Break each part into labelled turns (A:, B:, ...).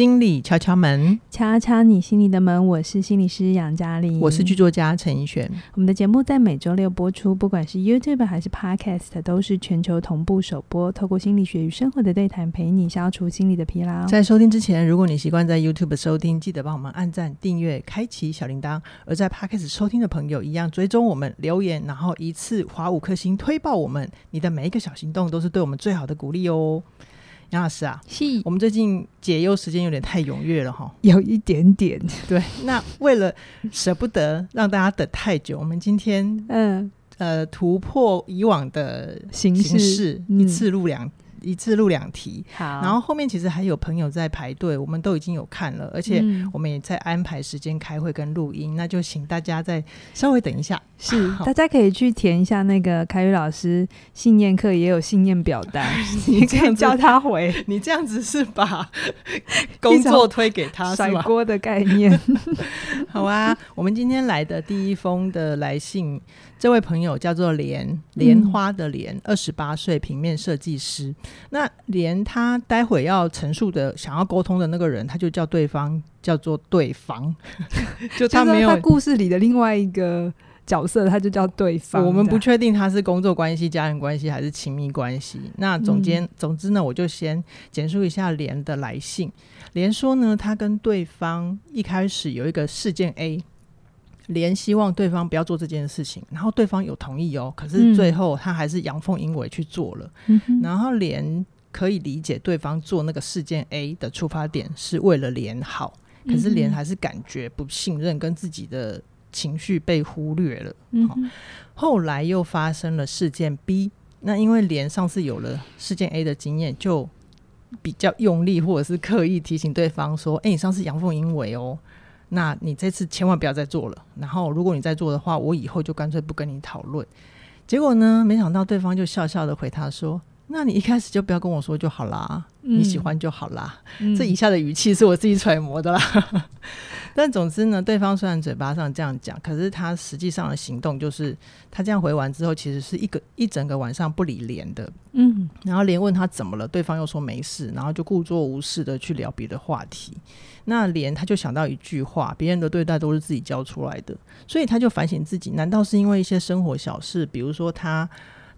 A: 心理敲敲门，
B: 敲敲你心里的门。我是心理师杨嘉玲，
A: 我是剧作家陈奕璇。
B: 我们的节目在每周六播出，不管是 YouTube 还是 Podcast，都是全球同步首播。透过心理学与生活的对谈，陪你消除心理的疲劳。
A: 在收听之前，如果你习惯在 YouTube 收听，记得帮我们按赞、订阅、开启小铃铛；而在 Podcast 收听的朋友，一样追踪我们，留言，然后一次划五颗星推爆我们。你的每一个小行动都是对我们最好的鼓励哦。杨老师啊，
B: 是
A: 我们最近解忧时间有点太踊跃了哈，
B: 有一点点。
A: 对，那为了舍不得让大家等太久，我们今天嗯呃突破以往的形式，形式一次录两。嗯一次录两题，好，然后后面其实还有朋友在排队，我们都已经有看了，而且我们也在安排时间开会跟录音，嗯、那就请大家再稍微等一下，
B: 是大家可以去填一下那个凯宇老师信念课也有信念表单，你可以叫他回，
A: 你这样子是把工作推给他，
B: 甩锅的概念，
A: 好啊，我们今天来的第一封的来信。这位朋友叫做莲，莲花的莲，二十八岁，平面设计师。那连他待会要陈述的、想要沟通的那个人，他就叫对方叫做对方，
B: 就他没有他故事里的另外一个角色，他就叫对方。
A: 我们不确定他是工作关系、家人关系还是亲密关系。那总监，总之呢，我就先简述一下连的来信。连说呢，他跟对方一开始有一个事件 A。连希望对方不要做这件事情，然后对方有同意哦，可是最后他还是阳奉阴违去做了。嗯、然后连可以理解对方做那个事件 A 的出发点是为了连好，可是连还是感觉不信任，跟自己的情绪被忽略了。嗯、后来又发生了事件 B，那因为连上次有了事件 A 的经验，就比较用力或者是刻意提醒对方说：“哎，你上次阳奉阴违哦。”那你这次千万不要再做了。然后，如果你再做的话，我以后就干脆不跟你讨论。结果呢，没想到对方就笑笑的回他说：“那你一开始就不要跟我说就好啦，嗯、你喜欢就好啦。嗯”这以下的语气是我自己揣摩的啦。但总之呢，对方虽然嘴巴上这样讲，可是他实际上的行动就是，他这样回完之后，其实是一个一整个晚上不理连的。嗯，然后连问他怎么了，对方又说没事，然后就故作无事的去聊别的话题。那连他就想到一句话：别人的对待都是自己教出来的，所以他就反省自己，难道是因为一些生活小事，比如说他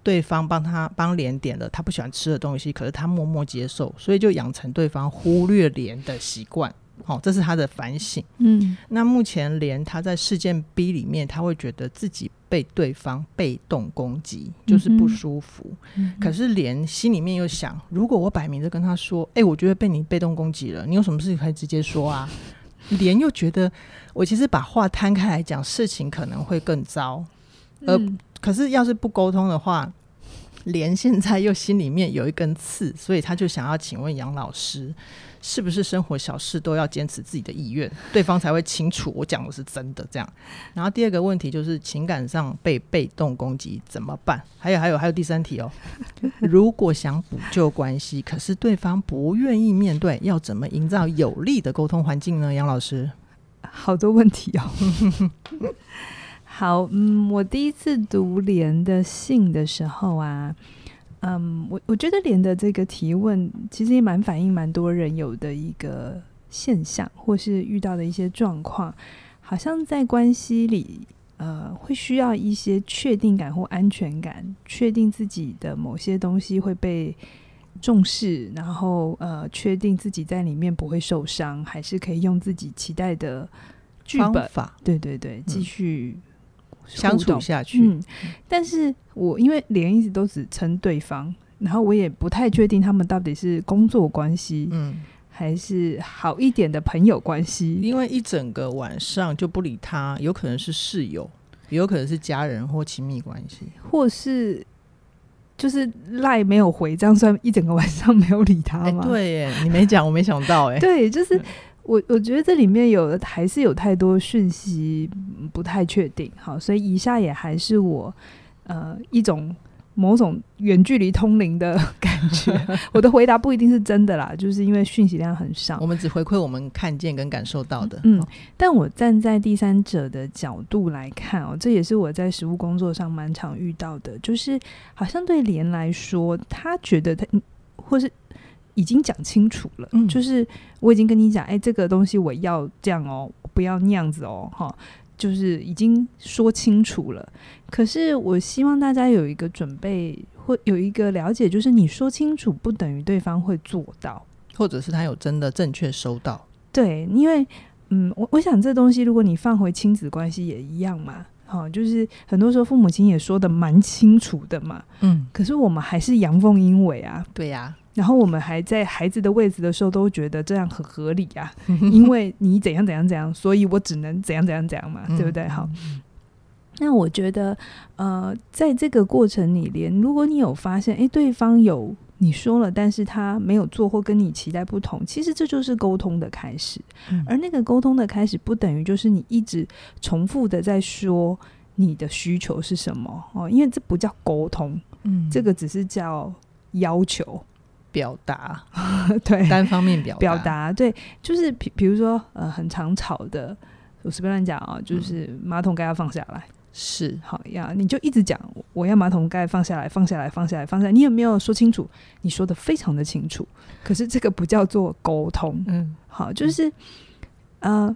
A: 对方帮他帮连点了他不喜欢吃的东西，可是他默默接受，所以就养成对方忽略连的习惯。好、哦，这是他的反省。嗯，那目前连他在事件 B 里面，他会觉得自己被对方被动攻击，就是不舒服。嗯、可是连心里面又想，如果我摆明着跟他说：“哎、欸，我觉得被你被动攻击了，你有什么事情可以直接说啊？” 连又觉得，我其实把话摊开来讲，事情可能会更糟。而、嗯、可是要是不沟通的话，连现在又心里面有一根刺，所以他就想要请问杨老师。是不是生活小事都要坚持自己的意愿，对方才会清楚我讲的是真的？这样。然后第二个问题就是情感上被被动攻击怎么办？还有还有还有第三题哦，如果想补救关系，可是对方不愿意面对，要怎么营造有利的沟通环境呢？杨老师，
B: 好多问题哦。好，嗯，我第一次读连的信的时候啊。嗯，我我觉得连的这个提问，其实也蛮反映蛮多人有的一个现象，或是遇到的一些状况，好像在关系里，呃，会需要一些确定感或安全感，确定自己的某些东西会被重视，然后呃，确定自己在里面不会受伤，还是可以用自己期待的剧本，法对对对，继续。嗯
A: 相处下去，
B: 嗯，但是我因为连一直都只称对方，然后我也不太确定他们到底是工作关系，嗯，还是好一点的朋友关系。
A: 因为一整个晚上就不理他，有可能是室友，也有可能是家人或亲密关系，
B: 或是就是赖没有回，这样算一整个晚上没有理他吗？
A: 欸、对耶，你没讲，我没想到，哎，
B: 对，就是。我我觉得这里面有还是有太多讯息不太确定，好，所以以下也还是我呃一种某种远距离通灵的 感觉。我的回答不一定是真的啦，就是因为讯息量很少，
A: 我们只回馈我们看见跟感受到的。
B: 嗯，但我站在第三者的角度来看哦，这也是我在实务工作上蛮常遇到的，就是好像对连来说，他觉得他或是。已经讲清楚了，
A: 嗯，
B: 就是我已经跟你讲，哎，这个东西我要这样哦，不要那样子哦，哈，就是已经说清楚了。可是我希望大家有一个准备，或有一个了解，就是你说清楚不等于对方会做到，
A: 或者是他有真的正确收到。
B: 对，因为嗯，我我想这东西，如果你放回亲子关系也一样嘛。好，就是很多时候父母亲也说的蛮清楚的嘛，嗯，可是我们还是阳奉阴违啊，
A: 对呀、啊，
B: 然后我们还在孩子的位置的时候都觉得这样很合理啊，因为你怎样怎样怎样，所以我只能怎样怎样怎样嘛，对不对？好，那我觉得，呃，在这个过程里连，如果你有发现，诶，对方有。你说了，但是他没有做或跟你期待不同，其实这就是沟通的开始。嗯、而那个沟通的开始，不等于就是你一直重复的在说你的需求是什么哦，因为这不叫沟通，嗯，这个只是叫要求
A: 表达，
B: 对，
A: 单方面表
B: 表达，对，就是比比如说呃，很常吵的，我随便乱讲啊，就是马桶盖要放下来。
A: 是
B: 好呀，你就一直讲，我要马桶盖放下来，放下来，放下来，放下来。你有没有说清楚？你说的非常的清楚，可是这个不叫做沟通。嗯，好，就是呃，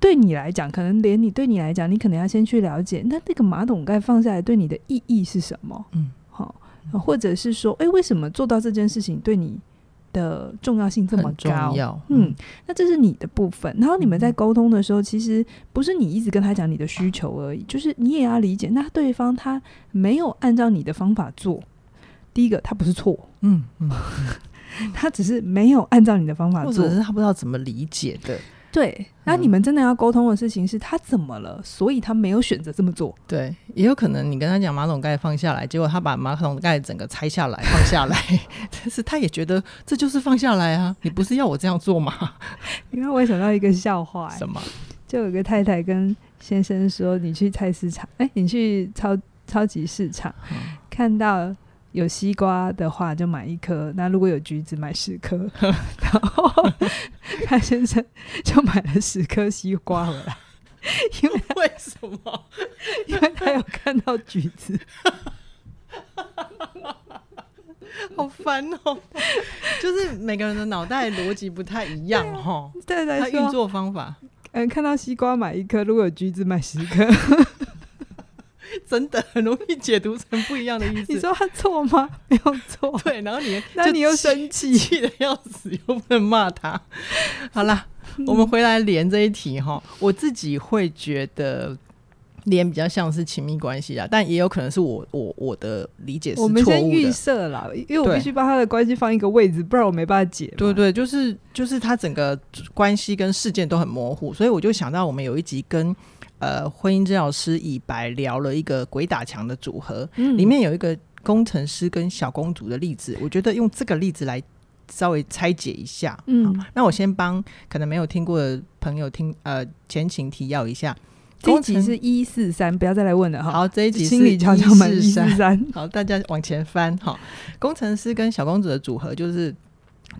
B: 对你来讲，可能连你对你来讲，你可能要先去了解，那那个马桶盖放下来对你的意义是什么？嗯，好，或者是说，哎，为什么做到这件事情对你的重要性这么高，
A: 重要，
B: 嗯，那这是你的部分。然后你们在沟通的时候，其实不是你一直跟他讲你的需求而已，就是你也要理解，那对方他没有按照你的方法做。第一个，他不是错，嗯嗯，他只是没有按照你的方法做，
A: 或者是他不知道怎么理解的。
B: 对，那你们真的要沟通的事情是他怎么了，所以他没有选择这么做。
A: 对，也有可能你跟他讲马桶盖放下来，结果他把马桶盖整个拆下来放下来，但是他也觉得这就是放下来啊，你不是要我这样做吗？
B: 因为我想到一个笑话，
A: 什么？
B: 就有个太太跟先生说：“你去菜市场，哎，你去超超级市场，嗯、看到。”有西瓜的话就买一颗，那如果有橘子买十颗，然后 他先生就买了十颗西瓜回来，因为
A: 为什么？
B: 因为他有看到橘子，
A: 好烦哦！就是每个人的脑袋逻辑不太一样哈，
B: 对对，
A: 他运作方法，
B: 嗯，看到西瓜买一颗，如果有橘子买十颗。
A: 真的很容易解读成不一样的意思。
B: 你说他错吗？没有错。
A: 对，然后你，
B: 那你又生气，
A: 气得要死，又不能骂他。好啦，嗯、我们回来连这一题哈。我自己会觉得连比较像是亲密关系啊，但也有可能是我我我的理解是错误的。我们先
B: 预设了，因为我必须把他的关系放一个位置，不然我没办法解。
A: 对对，就是就是他整个关系跟事件都很模糊，所以我就想到我们有一集跟。呃，婚姻治疗师以白聊了一个鬼打墙的组合，嗯，里面有一个工程师跟小公主的例子，我觉得用这个例子来稍微拆解一下。嗯，那我先帮可能没有听过的朋友听，呃，前情提要一下。
B: 这一集是一四三，不要再来问了哈。
A: 好，这一集是
B: 心理敲敲门一四三。
A: 好，大家往前翻。哈，工程师跟小公主的组合就是。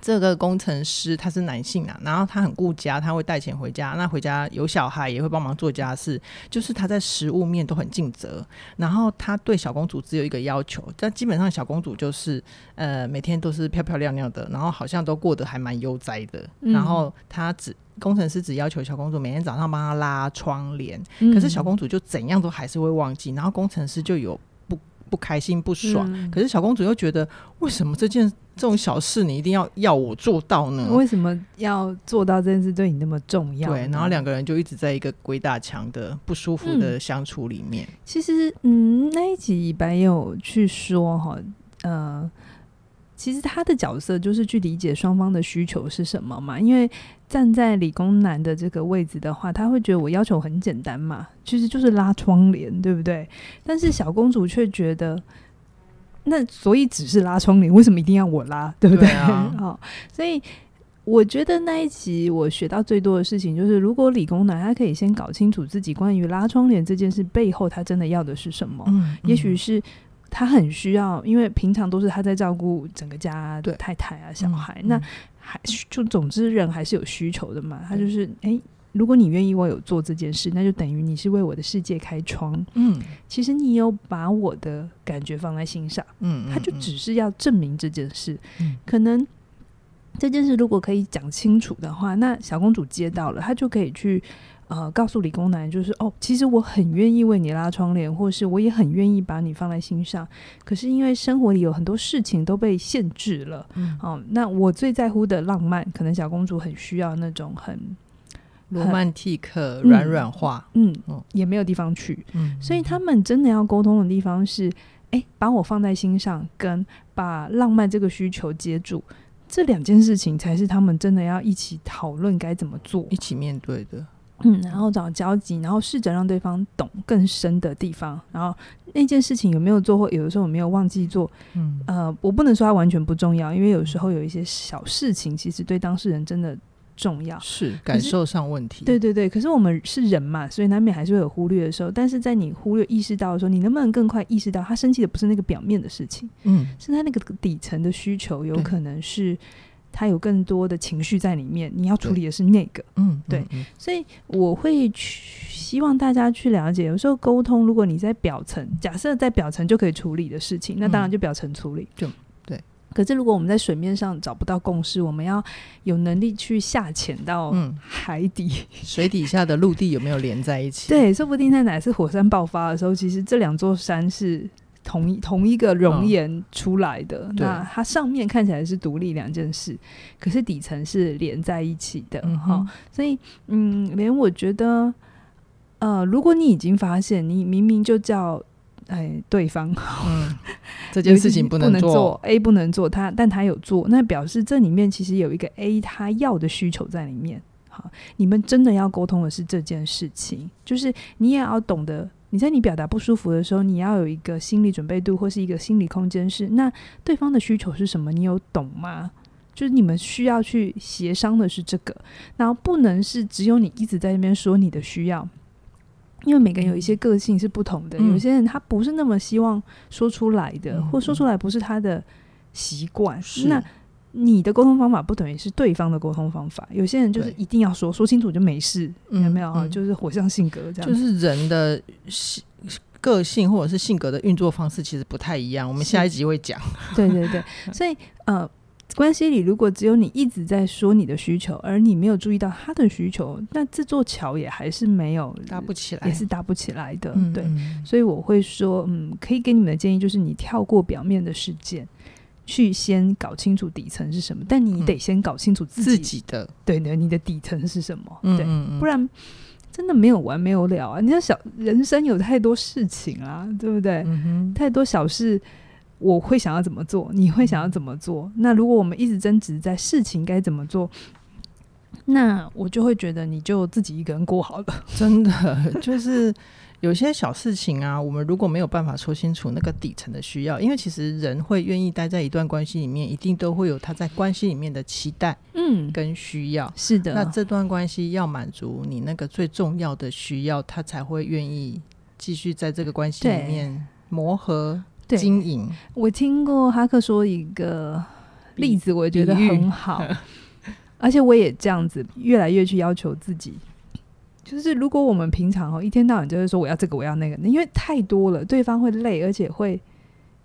A: 这个工程师他是男性啊，然后他很顾家，他会带钱回家，那回家有小孩也会帮忙做家事，就是他在食物面都很尽责。然后他对小公主只有一个要求，但基本上小公主就是呃每天都是漂漂亮亮的，然后好像都过得还蛮悠哉的。嗯、然后他只工程师只要求小公主每天早上帮他拉窗帘，嗯、可是小公主就怎样都还是会忘记，然后工程师就有。不开心不爽，嗯、可是小公主又觉得，为什么这件这种小事你一定要要我做到呢？
B: 为什么要做到这件事对你那么重要？
A: 对，然后两个人就一直在一个鬼打墙的不舒服的相处里面。嗯、
B: 其实，嗯，那一集白有去说哈，呃。其实他的角色就是去理解双方的需求是什么嘛，因为站在理工男的这个位置的话，他会觉得我要求很简单嘛，其实就是拉窗帘，对不对？但是小公主却觉得，那所以只是拉窗帘，为什么一定要我拉，对不对？啊、哦，所以我觉得那一集我学到最多的事情就是，如果理工男他可以先搞清楚自己关于拉窗帘这件事背后他真的要的是什么，嗯嗯、也许是。他很需要，因为平常都是他在照顾整个家的太太啊、小孩，嗯、那还就总之人还是有需求的嘛。他就是哎、欸，如果你愿意为我做这件事，那就等于你是为我的世界开窗。
A: 嗯，
B: 其实你有把我的感觉放在心上。
A: 嗯，
B: 他就只是要证明这件事。
A: 嗯，
B: 可能这件事如果可以讲清楚的话，那小公主接到了，她就可以去。呃，告诉理工男就是哦，其实我很愿意为你拉窗帘，或是我也很愿意把你放在心上。可是因为生活里有很多事情都被限制了，嗯，哦，那我最在乎的浪漫，可能小公主很需要那种很
A: 罗曼蒂克、软软化，
B: 嗯，嗯，也没有地方去，
A: 嗯，
B: 所以他们真的要沟通的地方是，哎，把我放在心上，跟把浪漫这个需求接住，这两件事情才是他们真的要一起讨论该怎么做，
A: 一起面对的。
B: 嗯，然后找交集，然后试着让对方懂更深的地方，然后那件事情有没有做，或有的时候有没有忘记做，
A: 嗯，
B: 呃，我不能说它完全不重要，因为有时候有一些小事情，其实对当事人真的重要，
A: 是感受上问题，
B: 对对对。可是我们是人嘛，所以难免还是会有忽略的时候。但是在你忽略意识到的时候，你能不能更快意识到他生气的不是那个表面的事情，
A: 嗯，
B: 是他那个底层的需求，有可能是。他有更多的情绪在里面，你要处理的是那个，
A: 嗯，
B: 对，
A: 嗯，
B: 所以我会去希望大家去了解，有时候沟通，如果你在表层，假设在表层就可以处理的事情，那当然就表层处理，
A: 嗯，就对。
B: 可是如果我们在水面上找不到共识，我们要有能力去下潜到海底，
A: 嗯，水底下的陆地有没有连在一起？
B: 对，说不定在哪次火山爆发的时候，其实这两座山是。同一同一个熔岩出来的，嗯、那它上面看起来是独立两件事，可是底层是连在一起的，哈、嗯。所以，嗯，连我觉得，呃，如果你已经发现你明明就叫哎对方，嗯，
A: 这件事情不能做，
B: 不能做，A 不能做，他但他有做，那表示这里面其实有一个 A 他要的需求在里面。好，你们真的要沟通的是这件事情，就是你也要懂得。你在你表达不舒服的时候，你要有一个心理准备度，或是一个心理空间，是那对方的需求是什么？你有懂吗？就是你们需要去协商的是这个，然后不能是只有你一直在那边说你的需要，因为每个人有一些个性是不同的，嗯、有些人他不是那么希望说出来的，嗯、或说出来不是他的习
A: 惯，
B: 那。你的沟通方法不等于是对方的沟通方法。有些人就是一定要说说清楚就没事，有没有、啊？就是火象性格这样。
A: 就是人的性个性或者是性格的运作方式其实不太一样。我们下一集会讲。
B: 对对对，所以呃，关系里如果只有你一直在说你的需求，而你没有注意到他的需求，那这座桥也还是没有
A: 搭不起来，
B: 也是搭不起来的。
A: 嗯、
B: 对，所以我会说，嗯，可以给你们的建议就是，你跳过表面的事件。去先搞清楚底层是什么，但你得先搞清楚自己，
A: 的，
B: 对的，你的底层是什么？
A: 嗯、对，
B: 不然真的没有完没有了啊！你要想，人生有太多事情啊，对不对？
A: 嗯、
B: 太多小事，我会想要怎么做，你会想要怎么做？那如果我们一直争执在事情该怎么做，那我就会觉得你就自己一个人过好了。
A: 真的就是。有些小事情啊，我们如果没有办法说清楚那个底层的需要，因为其实人会愿意待在一段关系里面，一定都会有他在关系里面的期待，嗯，跟需要。是的，那这段关系要满足你那个最重要的需要，他才会愿意继续在这个关系里面磨合经营。
B: 我听过哈克说一个例子，我觉得很好，而且我也这样子越来越去要求自己。就是如果我们平常哦一天到晚就是说我要这个我要那个，因为太多了，对方会累，而且会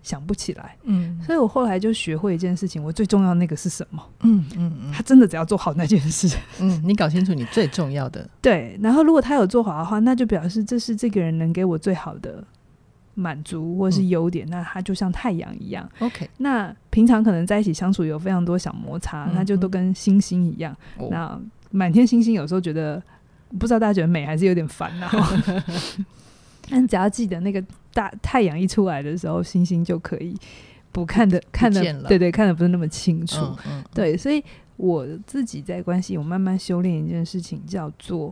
B: 想不起来。嗯，所以我后来就学会一件事情，我最重要的那个是什么？嗯嗯嗯，他真的只要做好那件事。
A: 嗯，你搞清楚你最重要的。
B: 对，然后如果他有做好的话，那就表示这是这个人能给我最好的满足或是优点，嗯，那他就像太阳一样。OK，那平常可能在一起相处有非常多小摩擦，嗯，那就都跟星星一样。哦，那满天星星有时候觉得。不知道大家觉得美还是有点烦恼，但只要记得那个大太阳一出来的时候，星星就可以不看的看的，对对，看的不是那么清楚。嗯嗯、对，所以我自己在关系，我慢慢修炼一件事情，叫做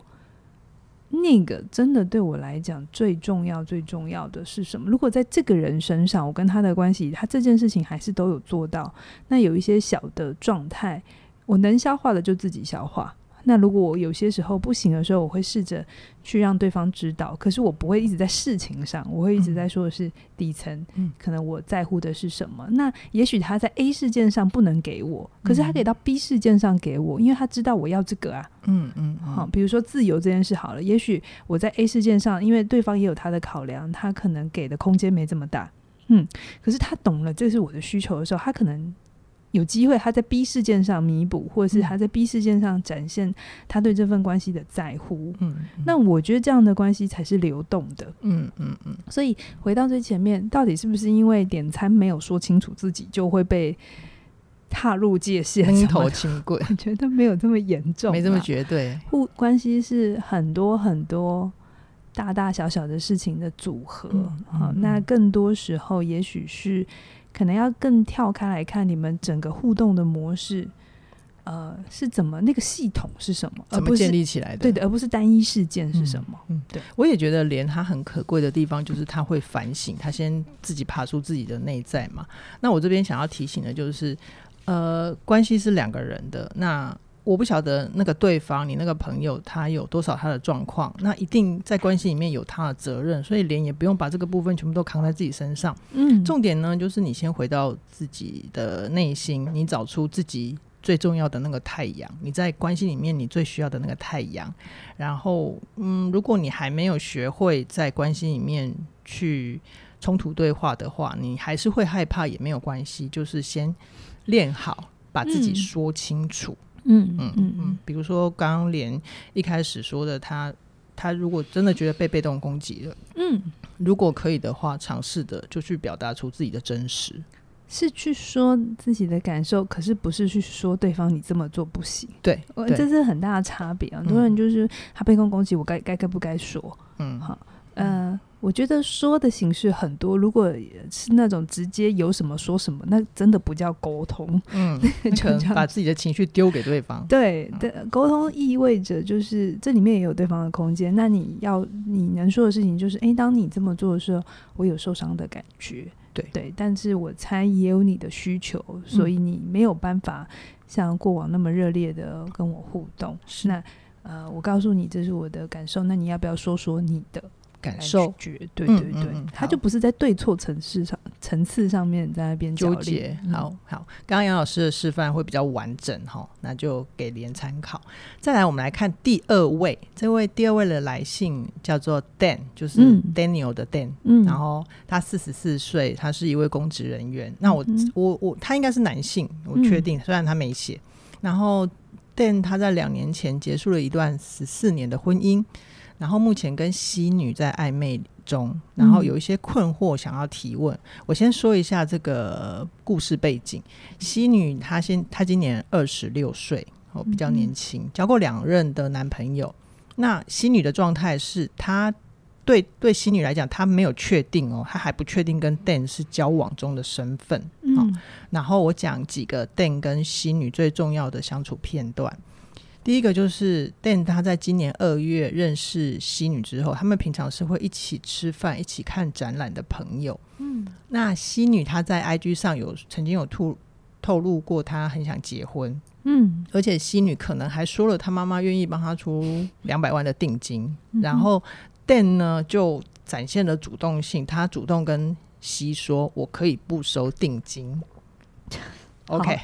B: 那个真的对我来讲最重要、最重要的是什么？如果在这个人身上，我跟他的关系，他这件事情还是都有做到，那有一些小的状态，我能消化的就自己消化。那如果我有些时候不行的时候，我会试着去让对方知道。可是我不会一直在事情上，我会一直在说的是底层，嗯，可能我在乎的是什么。那也许他在 A 事件上不能给我，可是他可以到 B 事件上给我，因为他知道我要这个啊。嗯嗯，好，比如说自由这件事好了，也许我在 A 事件上，因为对方也有他的考量，他可能给的空间没这么大。嗯，可是他懂了这是我的需求的时候，他可能有机会他在 B 事件上弥补，或者是他在 B 事件上展现他对这份关系的在乎。嗯，嗯，那我觉得这样的关系才是流动的。嗯嗯嗯。所以回到最前面，到底是不是因为点餐没有说清楚自己就会被踏入界限？
A: 扔头轻轨？
B: 我觉得没有这么严重，
A: 没这么绝对。
B: 互关系是很多很多。大大小小的事情的组合，嗯嗯、好，那更多时候也许是可能要更跳开来看你们整个互动的模式，呃，是怎么那个系统是什么，
A: 怎么建立起来的？
B: 对的，而不是单一事件是什么。嗯，
A: 嗯对，我也觉得连他很可贵的地方就是他会反省，他先自己爬出自己的内在嘛。那我这边想要提醒的就是，呃，关系是两个人的那。我不晓得那个对方，你那个朋友他有多少他的状况，那一定在关系里面有他的责任，所以连也不用把这个部分全部都扛在自己身上。嗯，重点呢就是你先回到自己的内心，你找出自己最重要的那个太阳，你在关系里面你最需要的那个太阳。然后，嗯，如果你还没有学会在关系里面去冲突对话的话，你还是会害怕也没有关系，就是先练好把自己说清楚。嗯嗯嗯嗯嗯，比如说刚刚连一开始说的他，他他如果真的觉得被被动攻击了，嗯，如果可以的话，尝试的就去表达出自己的真实，
B: 是去说自己的感受，可是不是去说对方你这么做不行，
A: 对，
B: 对这是很大的差别。很多人就是他被动攻击，我该该该不该说？嗯，好，呃。我觉得说的形式很多，如果是那种直接有什么说什么，那真的不叫沟通。嗯，
A: 就把自己的情绪丢给对方。
B: 对，对，沟通意味着就是这里面也有对方的空间。那你要你能说的事情就是，诶，当你这么做的时候，我有受伤的感觉。
A: 对
B: 对，但是我猜也有你的需求，所以你没有办法像过往那么热烈的跟我互动。是，那呃，我告诉你这是我的感受，那你要不要说说你的？
A: 感受，
B: 对对对，他就不是在对错层次上层次上面在那边纠结。
A: 好好，刚刚杨老师的示范会比较完整哈，那就给连参考。再来，我们来看第二位，这位第二位的来信叫做 Dan，就是 Daniel 的 Dan，嗯，然后他四十四岁，他是一位公职人员。那我我我，他应该是男性，我确定，虽然他没写。然后 Dan 他在两年前结束了一段十四年的婚姻。然后目前跟西女在暧昧中，然后有一些困惑想要提问。嗯、我先说一下这个故事背景。西女她先她今年二十六岁，哦，比较年轻，交过两任的男朋友。那西女的状态是，她对对西女来讲，她没有确定哦，她还不确定跟 Dan 是交往中的身份。嗯、哦，然后我讲几个 Dan 跟西女最重要的相处片段。第一个就是 Dan 他在今年二月认识西女之后，他们平常是会一起吃饭、一起看展览的朋友。嗯，那西女她在 IG 上有曾经有透透露过，她很想结婚。嗯，而且西女可能还说了，她妈妈愿意帮她出两百万的定金。嗯、然后 Dan 呢就展现了主动性，他主动跟西说：“我可以不收定金。” OK。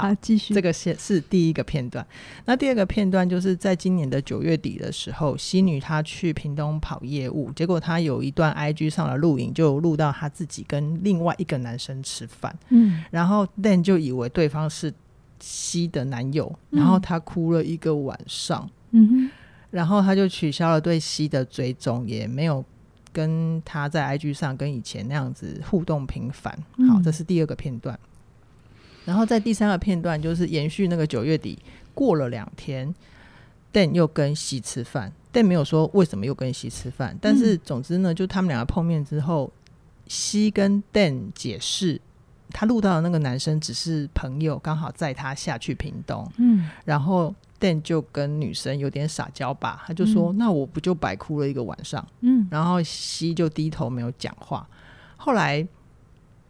A: 好，继续。这个是是第一个片段。那第二个片段就是在今年的九月底的时候西女她去屏东跑业务，结果她有一段 IG 上的录影，就录到她自己跟另外一个男生吃饭。嗯，然后 Dan 就以为对方是西的男友，然后她哭了一个晚上。嗯哼，然后她就取消了对西的追踪，也没有跟他在 IG 上跟以前那样子互动频繁。好，这是第二个片段。然后在第三个片段，就是延续那个九月底过了两天，Dan 又跟西吃饭，Dan 没有说为什么又跟西吃饭，但是总之呢，就他们两个碰面之后西跟 Dan 解释，他录到的那个男生只是朋友，刚好载他下去屏东，嗯，然后 Dan 就跟女生有点撒娇吧，他就说：“那我不就白哭了一个晚上？”嗯，然后西就低头没有讲话，后来。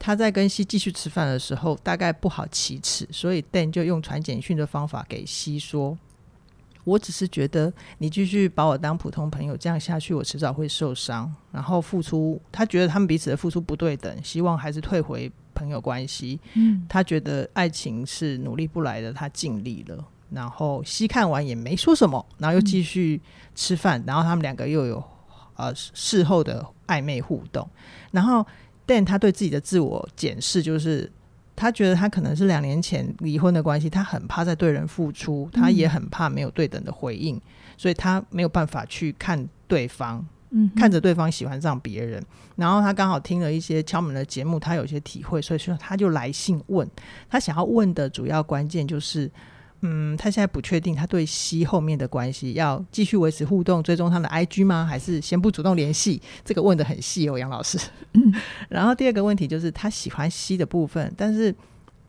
A: 他在跟西继续吃饭的时候，大概不好启齿，所以 Dan 就用传简讯的方法给西说：“我只是觉得你继续把我当普通朋友，这样下去我迟早会受伤。然后付出，他觉得他们彼此的付出不对等，希望还是退回朋友关系。嗯，他觉得爱情是努力不来的，他尽力了。然后西看完也没说什么，然后又继续吃饭。嗯、然后他们两个又有呃事后的暧昧互动。然后他对自己的自我检视就是。他觉得他可能是两年前离婚的关系，他很怕在对人付出，他也很怕没有对等的回应，嗯、所以他没有办法去看对方，嗯，看着对方喜欢上别人。然后他刚好听了一些敲门的节目，他有些体会，所以说他就来信问。他想要问的主要关键就是。嗯，他现在不确定他对 C 后面的关系要继续维持互动，追踪他的 IG 吗？还是先不主动联系？这个问的很细哦，杨老师。嗯，然后第二个问题就是他喜欢 C 的部分，但是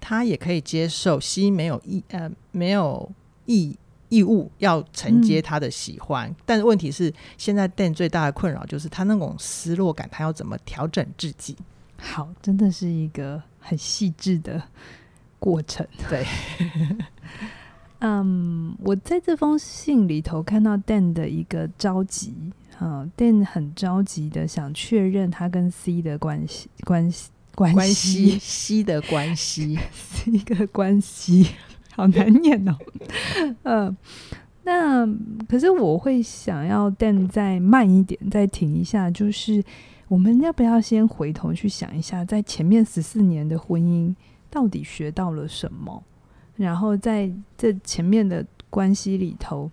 A: 他也可以接受 C 没有义呃没有义义务要承接他的喜欢，嗯、但是问题是现在 Dan 最大的困扰就是他那种失落感，他要怎么调整自己？
B: 好，真的是一个很细致的过程。
A: 对。
B: 嗯，um, 我在这封信里头看到 Dan 的一个着急，啊，Dan 很着急的想确认他跟 C 的关系，关系，关系
A: ，C 的关系，
B: 是一个关系，好难念哦。嗯，那可是我会想要 Dan 再慢一点，再停一下，就是我们要不要先回头去想一下，在前面十四年的婚姻到底学到了什么？然后在这前面的关系里头，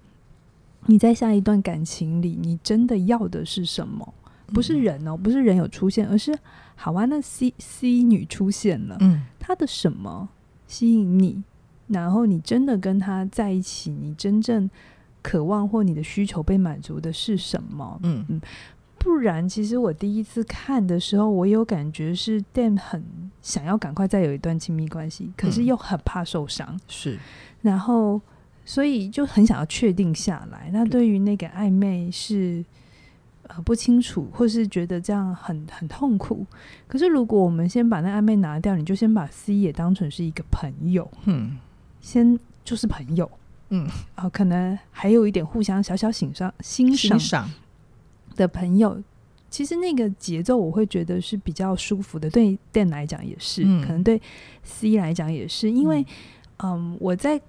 B: 你在下一段感情里，你真的要的是什么？不是人哦，不是人有出现，而是好啊，那 C C 女出现了，嗯，她的什么吸引你？然后你真的跟她在一起，你真正渴望或你的需求被满足的是什么？嗯嗯。不然，其实我第一次看的时候，我有感觉是 Dan 很想要赶快再有一段亲密关系，可是又很怕受伤，嗯、是，然后所以就很想要确定下来。那对。于那个暧昧是呃不清楚，或是觉得这样很很痛苦。可是如果我们先把那暧昧拿掉，你就先把 C 也当成是一个朋友，嗯，先就是朋友，嗯，啊、呃，可能还有一点互相小小欣赏欣赏。的朋友，其实那个节奏我会觉得是比较舒服的，对 Dan 来讲也是，嗯、可能对 C 来讲也是，因为，嗯，嗯，我在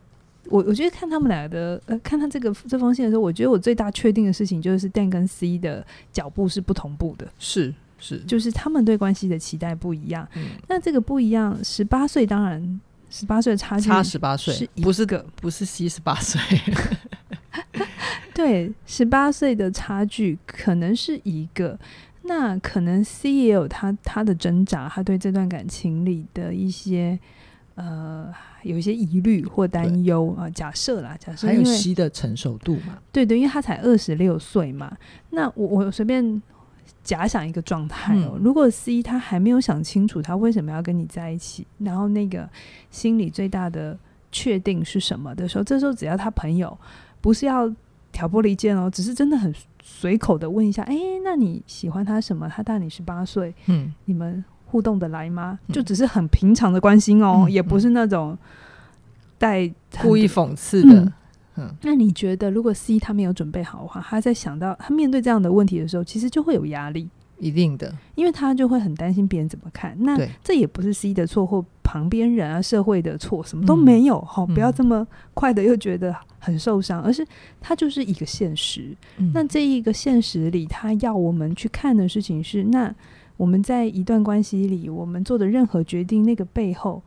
B: 我我觉得看他们俩的，呃，看他这个这封信的时候，我觉得我最大确定的事情就是 Dan 跟 C 的脚步是不同步的，
A: 是是，
B: 就是他们对关系的期待不一样。嗯、那这个不一样，十八岁当然十八岁的差距
A: 差十八岁，不是个不是 C 十八岁。
B: 对，十八岁的差距可能是一个，那可能 C 也有他他的挣扎，他对这段感情里的一些呃有一些疑虑或担忧啊。假设啦，假设
A: 还有 C 的成熟度嘛？
B: 对对，因为他才二十六岁嘛。那我我随便假想一个状态哦，嗯、如果 C 他还没有想清楚他为什么要跟你在一起，然后那个心里最大的确定是什么的时候，这时候只要他朋友不是要。挑拨离间哦，只是真的很随口的问一下，哎，那你喜欢他什么？他大你十八岁，嗯，你们互动的来吗？嗯、就只是很平常的关心哦，嗯、也不是那种带
A: 故意讽刺的。嗯，
B: 嗯，那你觉得，如果 C 他没有准备好的话，他在想到他面对这样的问题的时候，其实就会有压力。
A: 一定的，
B: 因为他就会很担心别人怎么看。那这也不是 C 的错或旁边人啊、社会的错，什么都没有。好、嗯哦，不要这么快的又觉得很受伤，嗯、而是它就是一个现实。嗯、那这一个现实里，他要我们去看的事情是：那我们在一段关系里，我们做的任何决定，那个背后，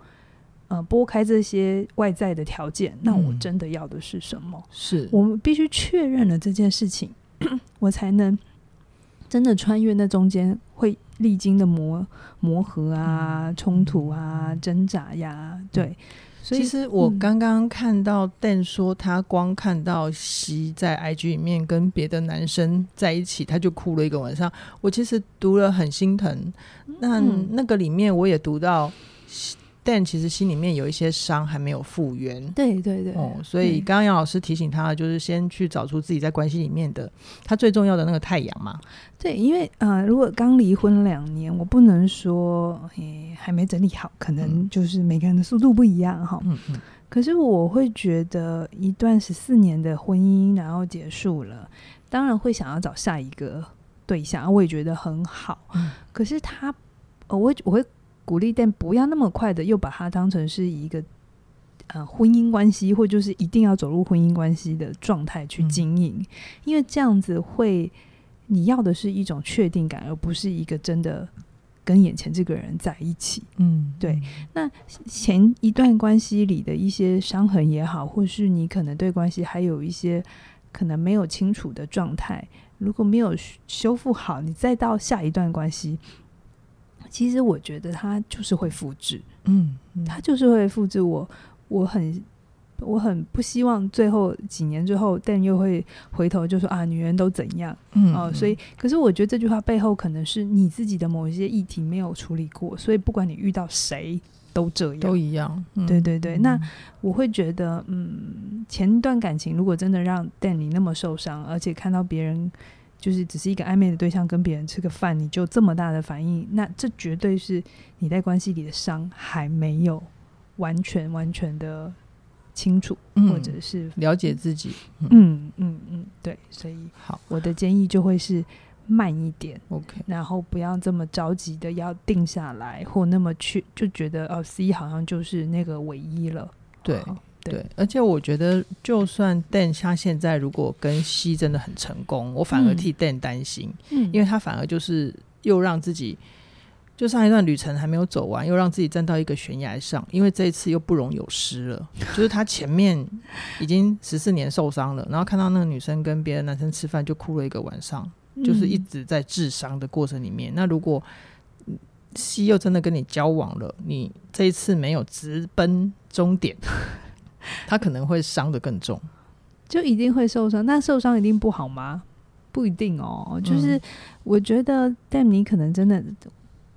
B: 呃，拨开这些外在的条件，那我真的要的是什么？
A: 是
B: 我们必须确认了这件事情，我才能。真的穿越那中间会历经的磨磨合啊、冲突啊、挣扎呀，对。所以
A: 其实我刚刚看到 Dan 说，他光看到西在 IG 里面跟别的男生在一起，他就哭了一个晚上。我其实读了很心疼。那那个里面我也读到。但其实心里面有一些伤还没有复原，
B: 对对对，
A: 哦，所以刚刚杨老师提醒他，就是先去找出自己在关系里面的他最重要的那个太阳嘛。
B: 对，因为呃，如果刚离婚两年，我不能说诶还没整理好，可能就是每个人的速度不一样哈。嗯嗯。可是我会觉得，一段十四年的婚姻然后结束了，当然会想要找下一个对象，我也觉得很好。嗯、可是他，我会我会鼓励，但不要那么快的又把它当成是一个呃婚姻关系，或就是一定要走入婚姻关系的状态去经营，嗯、因为这样子会你要的是一种确定感，而不是一个真的。跟眼前这个人在一起，嗯，对。那前一段关系里的一些伤痕也好，或是你可能对关系还有一些可能没有清楚的状态，如果没有修复好，你再到下一段关系，其实我觉得它就是会复制，嗯，嗯，它就是会复制我，我很。我很不希望最后几年之后，但又会回头就说啊，女人都怎样？嗯，哦，所以，可是我觉得这句话背后可能是你自己的某一些议题没有处理过，所以不管你遇到谁都这样，
A: 都一样。嗯、
B: 对对对，那我会觉得，嗯，前一段感情如果真的让 Dan 你那么受伤，而且看到别人就是只是一个暧昧的对象跟别人吃个饭，你就这么大的反应，那这绝对是你在关系里的伤还没有完全完全的。清楚，或者是、
A: 嗯、了解自己，
B: 嗯嗯嗯，对，所以好，我的建议就会是慢一点
A: ，OK，
B: 然后不要这么着急的要定下来，或那么去就觉得哦，C 好像就是那个唯一了，
A: 对对，对，而且我觉得，就算 Dan 他现在如果跟 C 真的很成功，我反而替 Dan 担心，嗯，因为他反而就是又让自己。就上一段旅程还没有走完，又让自己站到一个悬崖上，因为这一次又不容有失了。就是他前面已经十四年受伤了，然后看到那个女生跟别的男生吃饭，就哭了一个晚上，就是一直在治伤的过程里面。嗯、那如果 C 又真的跟你交往了，你这一次没有直奔终点，他可能会伤得更重，
B: 就一定会受伤。那受伤一定不好吗？不一定哦。就是我觉得 Dan 你可能真的。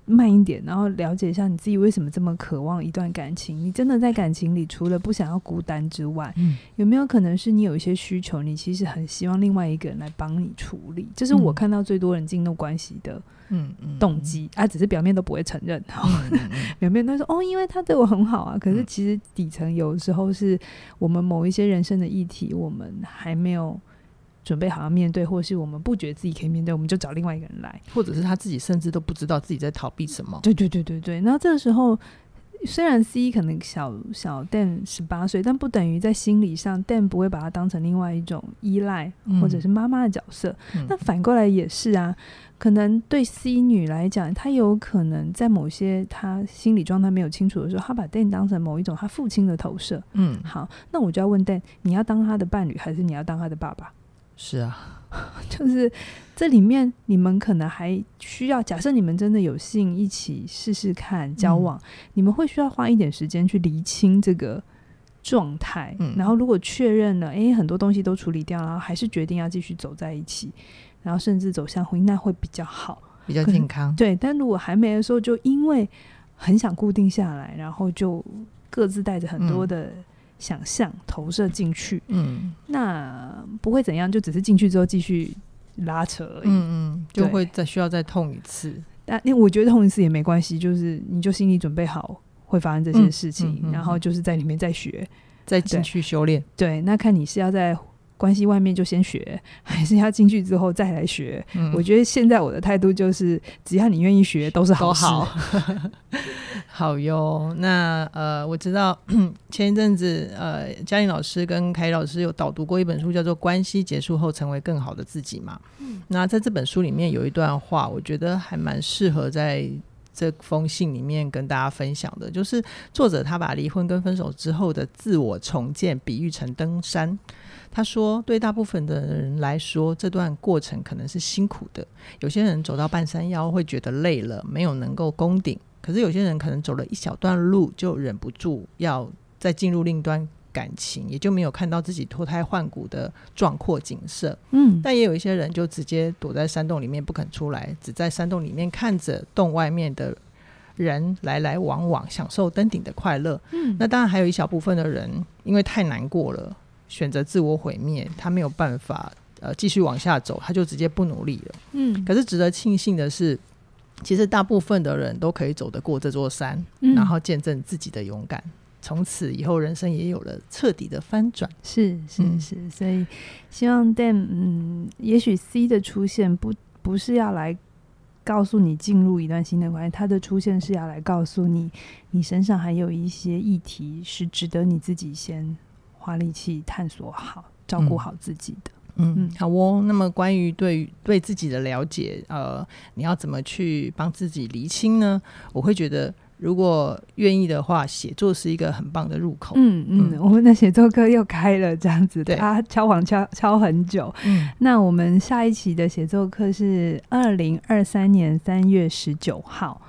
B: 慢一点，然后了解一下你自己为什么这么渴望一段感情。你真的在感情里，除了不想要孤单之外，嗯，有没有可能是你有一些需求，你其实很希望另外一个人来帮你处理？这是我看到最多人进入关系的，嗯嗯，动机啊，只是表面都不会承认，嗯嗯、表面都说哦，因为他对我很好啊。可是其实底层有时候是我们某一些人生的议题，我们还没有。准备好要面对，或是我们不觉得自己可以面对，我们就找另外一个人来，
A: 或者是他自己甚至都不知道自己在逃避什么。
B: 对对对对对。那这个时候，虽然 C 可能小小 Dan 十八岁，但不等于在心理上 Dan 不会把他当成另外一种依赖，或者是妈妈的角色。那、嗯、反过来也是啊，可能对 C 女来讲，她有可能在某些她心理状态没有清楚的时候，她把 Dan 当成某一种她父亲的投射。嗯，好，那我就要问 Dan，你要当他的伴侣，还是你要当他的爸爸？
A: 是啊，
B: 就是这里面你们可能还需要，假设你们真的有幸一起试试看交往，嗯、你们会需要花一点时间去厘清这个状态。嗯、然后如果确认了，诶，很多东西都处理掉，然后还是决定要继续走在一起，然后甚至走向婚姻，那会比较好，
A: 比较健康。
B: 对，但如果还没的时候，就因为很想固定下来，然后就各自带着很多的、嗯。想象投射进去，嗯，那不会怎样，就只是进去之后继续拉扯而已，
A: 嗯嗯，就会再需要再痛一次。
B: 但因为我觉得痛一次也没关系，就是你就心里准备好会发生这些事情，嗯嗯嗯、然后就是在里面再学，
A: 再进去修炼。
B: 对，那看你是要在关系外面就先学，还是要进去之后再来学？嗯、我觉得现在我的态度就是，只要你愿意学，都是好事。
A: 好 好哟，那呃，我知道 前一阵子呃，嘉玲老师跟凯老师有导读过一本书，叫做《关系结束后成为更好的自己》嘛。嗯，那在这本书里面有一段话，我觉得还蛮适合在这封信里面跟大家分享的，就是作者他把离婚跟分手之后的自我重建比喻成登山。他说，对大部分的人来说，这段过程可能是辛苦的，有些人走到半山腰会觉得累了，没有能够攻顶。可是有些人可能走了一小段路，就忍不住要再进入另一段感情，也就没有看到自己脱胎换骨的壮阔景色。嗯，但也有一些人就直接躲在山洞里面不肯出来，只在山洞里面看着洞外面的人来来往往，享受登顶的快乐。嗯，那当然还有一小部分的人，因为太难过了，选择自我毁灭，他没有办法呃继续往下走，他就直接不努力了。嗯，可是值得庆幸的是。其实大部分的人都可以走得过这座山，嗯、然后见证自己的勇敢，从此以后人生也有了彻底的翻转。
B: 是是是，嗯、所以希望 Dan，嗯，也许 C 的出现不不是要来告诉你进入一段新的关系，它的出现是要来告诉你，你身上还有一些议题是值得你自己先花力气探索好、照顾好自己的。
A: 嗯，嗯好哦。那么关于对于对自己的了解，呃，你要怎么去帮自己厘清呢？我会觉得。如果愿意的话，写作是一个很棒的入口。
B: 嗯嗯，嗯，我们的写作课又开了，这样子，他敲黄敲敲很久。嗯，那我们下一期的写作课是二零二三年三月十九号，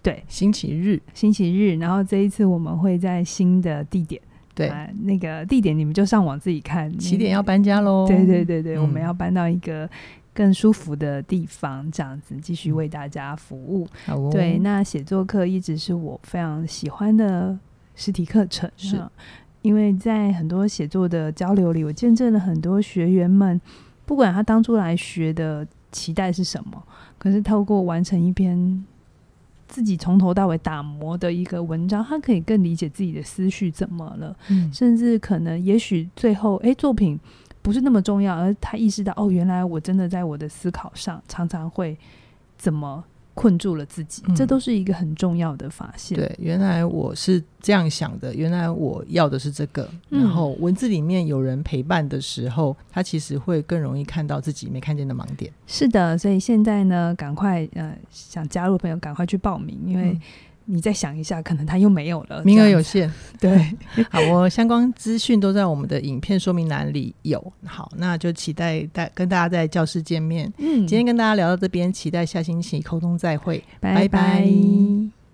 B: 对，
A: 星期日，
B: 星期日。然后这一次我们会在新的地点，
A: 对，
B: 呃、那个地点你们就上网自己看。
A: 起点要搬家喽？
B: 对对对对，嗯、我们要搬到一个。更舒服的地方，这样子继续为大家服务。好哦。对，那写作课一直是我非常喜欢的实体课程，是因为在很多写作的交流里，我见证了很多学员们，不管他当初来学的期待是什么，可是透过完成一篇自己从头到尾打磨的一个文章，他可以更理解自己的思绪怎么了，嗯，甚至可能也许最后，哎，作品。不是那么重要，而他意识到哦，原来我真的在我的思考上常常会怎么困住了自己，嗯、这都是一个很重要的发现。
A: 对，原来我是这样想的，原来我要的是这个。嗯、然后文字里面有人陪伴的时候，他其实会更容易看到自己没看见的盲点。
B: 是的，所以现在呢，赶快呃，想加入朋友赶快去报名，因为、嗯。你再想一下，可能他又没有了，
A: 名额有限。
B: 对，
A: 好，我相关资讯都在我们的影片说明栏里有。好，那就期待大跟大家在教室见面。嗯，今天跟大家聊到这边，期待下星期空中再会，拜拜。拜拜。